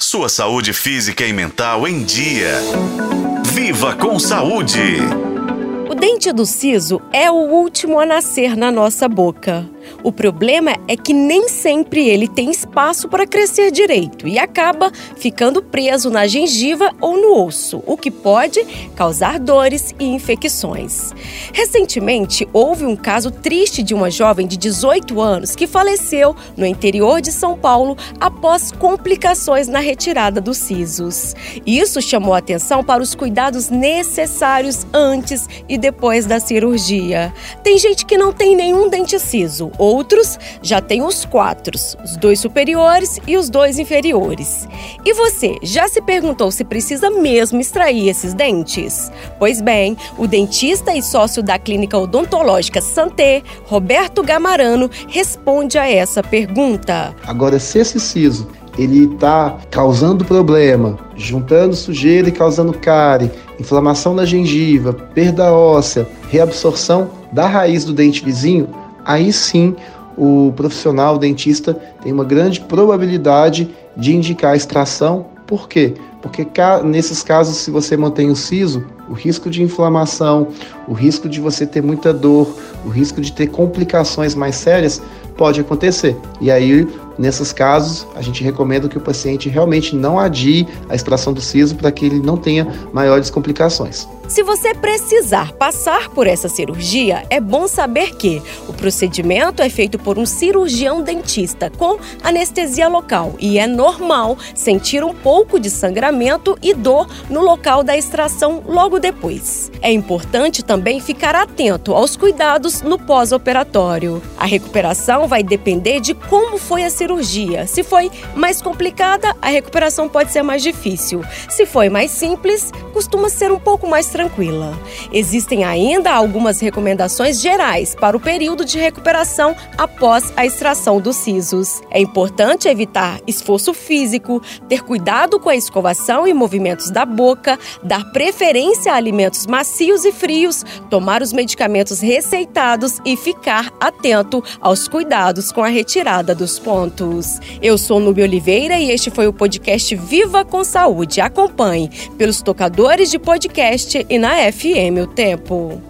Sua saúde física e mental em dia. Viva com saúde! O dente do siso é o último a nascer na nossa boca. O problema é que nem sempre ele tem espaço para crescer direito e acaba ficando preso na gengiva ou no osso, o que pode causar dores e infecções. Recentemente, houve um caso triste de uma jovem de 18 anos que faleceu no interior de São Paulo após complicações na retirada dos sisos. Isso chamou atenção para os cuidados necessários antes e depois da cirurgia. Tem gente que não tem nenhum dente siso, outros já têm os quatro, os dois superiores e os dois inferiores. E você já se perguntou se precisa mesmo extrair esses dentes? Pois bem, o dentista e sócio da clínica odontológica Santé, Roberto Gamarano, responde a essa pergunta. Agora, se esse siso ele está causando problema, juntando sujeira e causando cárie, inflamação na gengiva, perda óssea, reabsorção da raiz do dente vizinho, aí sim o profissional o dentista tem uma grande probabilidade de indicar a extração. Por quê? Porque nesses casos, se você mantém o siso, o risco de inflamação, o risco de você ter muita dor, o risco de ter complicações mais sérias pode acontecer. E aí, nesses casos, a gente recomenda que o paciente realmente não adie a extração do siso para que ele não tenha maiores complicações. Se você precisar passar por essa cirurgia, é bom saber que o procedimento é feito por um cirurgião dentista com anestesia local e é normal sentir um pouco de sangramento e dor no local da extração logo depois. É importante também ficar atento aos cuidados no pós-operatório. A recuperação vai depender de como foi a cirurgia. Se foi mais complicada, a recuperação pode ser mais difícil. Se foi mais simples, costuma ser um pouco mais tranquila. Existem ainda algumas recomendações gerais para o período de recuperação após a extração dos sisos. É importante evitar esforço físico, ter cuidado com a escovação e movimentos da boca, dar preferência a alimentos macios e frios, tomar os medicamentos receitados e ficar atento aos cuidados com a retirada dos pontos. Eu sou Nubia Oliveira e este foi o podcast Viva com Saúde. Acompanhe pelos tocadores de podcast e na FM O Tempo.